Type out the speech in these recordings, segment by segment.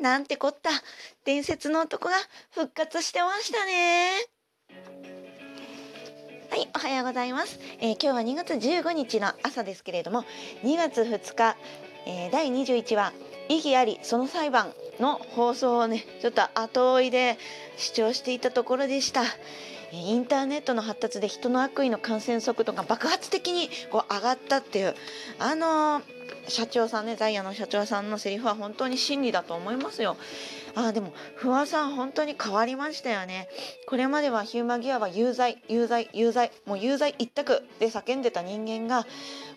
なんてこった。伝説の男が復活してましたね。はいおはようございます、えー、今日は2月15日の朝ですけれども2月2日、えー、第21話意義ありその裁判の放送をねちょっと後追いで視聴していたところでした。インターネットの発達で人の悪意の感染速度が爆発的にこう上がったっていうあの社長さんねザイアの社長さんのセリフは本当に真理だと思いますよ。あでも不破さん本当に変わりましたよね。これまではヒューマギアは有罪有罪有罪もう有罪一択で叫んでた人間が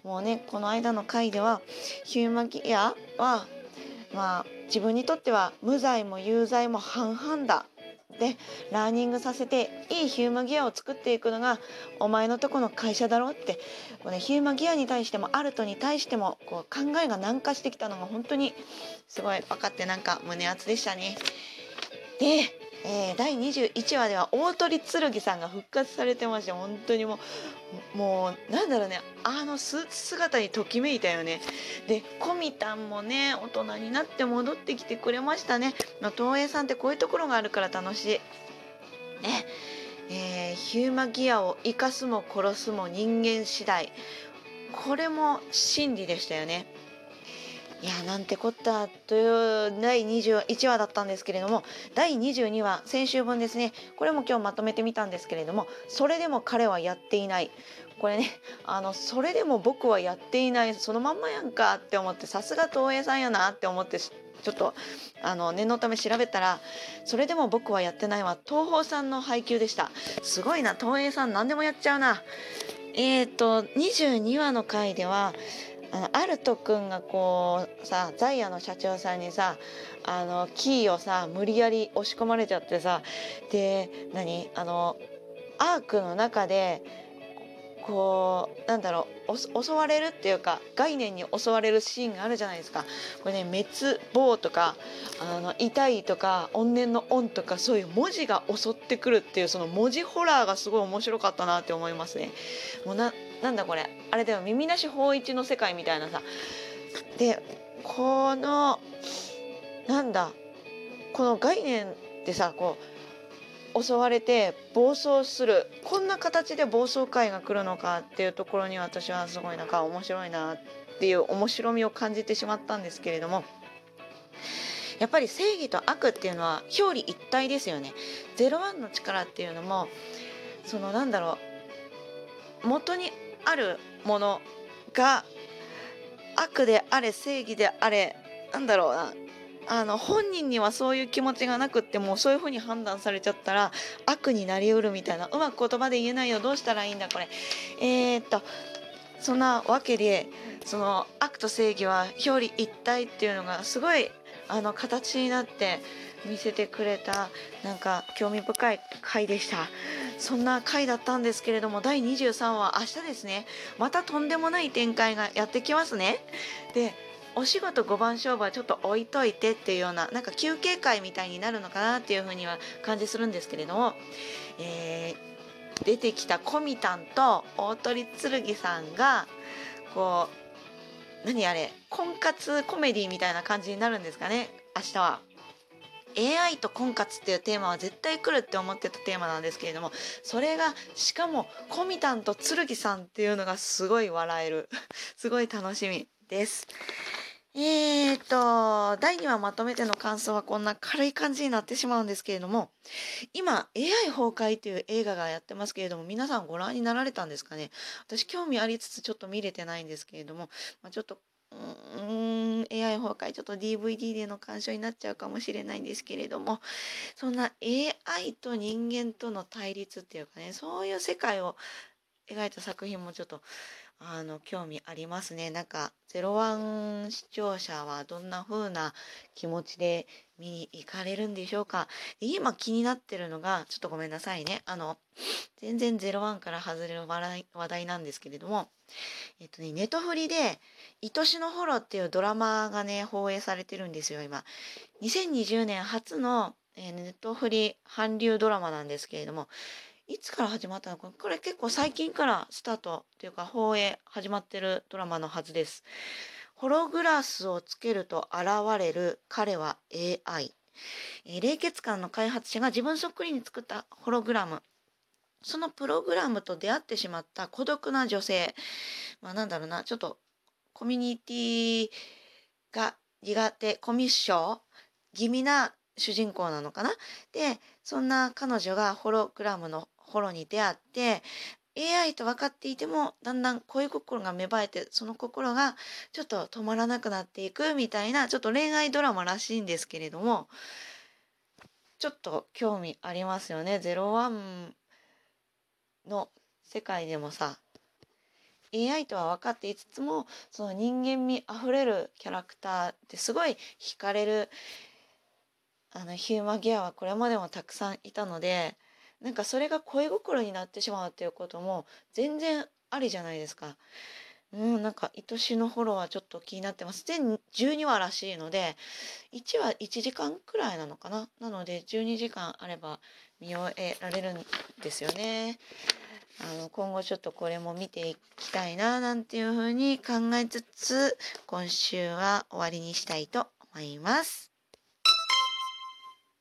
もうねこの間の回ではヒューマギアはまあ自分にとっては無罪も有罪も半々だでラーニングさせていいヒューマギアを作っていくのがお前のとこの会社だろってこのヒューマギアに対してもアルトに対してもこう考えが軟化してきたのが本当にすごい分かってなんか胸熱でしたね。でえー、第21話では大鳥剣さんが復活されてまして本当にもうもうなんだろうね。あのスーツ姿にときめいたよね。でコミタンもね大人になって戻ってきてくれましたね、まあ、東映さんってこういうところがあるから楽しい。ね。えー、ヒューマギアを生かすも殺すも人間次第。これも真理でしたよね。いやなんてこったという第21話だったんですけれども第22話先週分ですね。これも今日まとめてみたんですけれどもそれでも彼はやっていない。これねあのそれでも僕はやっていないそのまんまやんかって思ってさすが東映さんやなって思ってちょっとあの念のため調べたらそれでも僕はやってないは東宝さんの配給でした。すごいな東映さん何でもやっちゃうな。えっ、ー、と22話の回ではあのアルト君がこうさザイアの社長さんにさあのキーをさ無理やり押し込まれちゃってさで何？あのアークの中でこうなんだろう襲われるっていうか概念に襲われるシーンがあるじゃないですかこれね滅亡とかあの痛いとか怨念の恩とかそういう文字が襲ってくるっていうその文字ホラーがすごい面白かったなって思いますねもうななんだこれあれでも耳なし法一の世界みたいなさでこのなんだこの概念でさこう襲われて暴走するこんな形で暴走会が来るのかっていうところに私はすごいなんか面白いなっていう面白みを感じてしまったんですけれどもやっぱり正義と悪っていうのは表裏一体ですよね。ゼロワンの力っていうのもそのなんだろう元にあるものが悪であれ正義であれなんだろうなあの本人にはそういう気持ちがなくってもそういうふうに判断されちゃったら悪になりうるみたいなうまく言葉で言えないよどうしたらいいんだこれ。えー、っとそんなわけでその悪と正義は表裏一体っていうのがすごいあの形になって見せてくれたなんか興味深い回でした。そんな回だったんですけれども第23話明日ですね。またとんでもない展開がやってきますね。でお仕事5番勝負はちょっと置いといてっていうようななんか休憩会みたいになるのかなっていうふうには感じするんですけれども、えー、出てきたコミタンと大鳥剣さんがこう何あれ婚活コメディみたいな感じになるんですかね明日は。AI と婚活っていうテーマは絶対来るって思ってたテーマなんですけれどもそれがしかもコミタンと剣さんっていうのがすごい笑える すごい楽しみです。えーと、第2話まとめての感想はこんな軽い感じになってしまうんですけれども、今、AI 崩壊という映画がやってますけれども、皆さんご覧になられたんですかね？私興味ありつつちょっと見れてないんですけれども、まあ、ちょっと、うーん、AI 崩壊、ちょっと DVD での鑑賞になっちゃうかもしれないんですけれども、そんな AI と人間との対立っていうかね、そういう世界を描いた作品もちょっとあの興味ありますね。なんか01視聴者はどんな風な気持ちで見に行かれるんでしょうか。今気になってるのがちょっとごめんなさいね。あの全然01から外れる話題なんですけれども、えっとねネトフリで「愛しのホロ」っていうドラマがね放映されてるんですよ今。2020年初のえネットフリ韓流ドラマなんですけれどもいつから始まったのかこれ結構最近からスタートというか放映始まってるドラマのはずです。ホログラスをつけると現れる彼は AI。えー、冷血感の開発者が自分そっくりに作ったホログラム。そのプログラムと出会ってしまった孤独な女性。まあなんだろうな、ちょっとコミュニティが苦手、コミッション気味な主人公なのかな。で、そんな彼女がホログラムのホロに出会って、AI と分かっていてもだんだん恋心が芽生えてその心がちょっと止まらなくなっていくみたいなちょっと恋愛ドラマらしいんですけれどもちょっと興味ありますよね。01の世界でもさ AI とは分かっていつつもその人間味あふれるキャラクターってすごい惹かれるあのヒューマギアはこれまでもたくさんいたのでなんかそれが恋心になってしまうっていうことも全然ありじゃないですか。うん、なんか愛しのフォローはちょっと気になってます。全12話らしいので、1話1時間くらいなのかな？なので12時間あれば見終えられるんですよね。あの今後ちょっとこれも見ていきたいななんていうふうに考えつつ今週は終わりにしたいと思います。